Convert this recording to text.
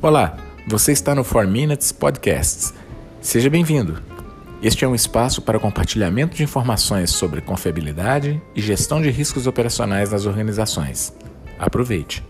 Olá, você está no 4 Minutes Podcasts. Seja bem-vindo. Este é um espaço para compartilhamento de informações sobre confiabilidade e gestão de riscos operacionais nas organizações. Aproveite!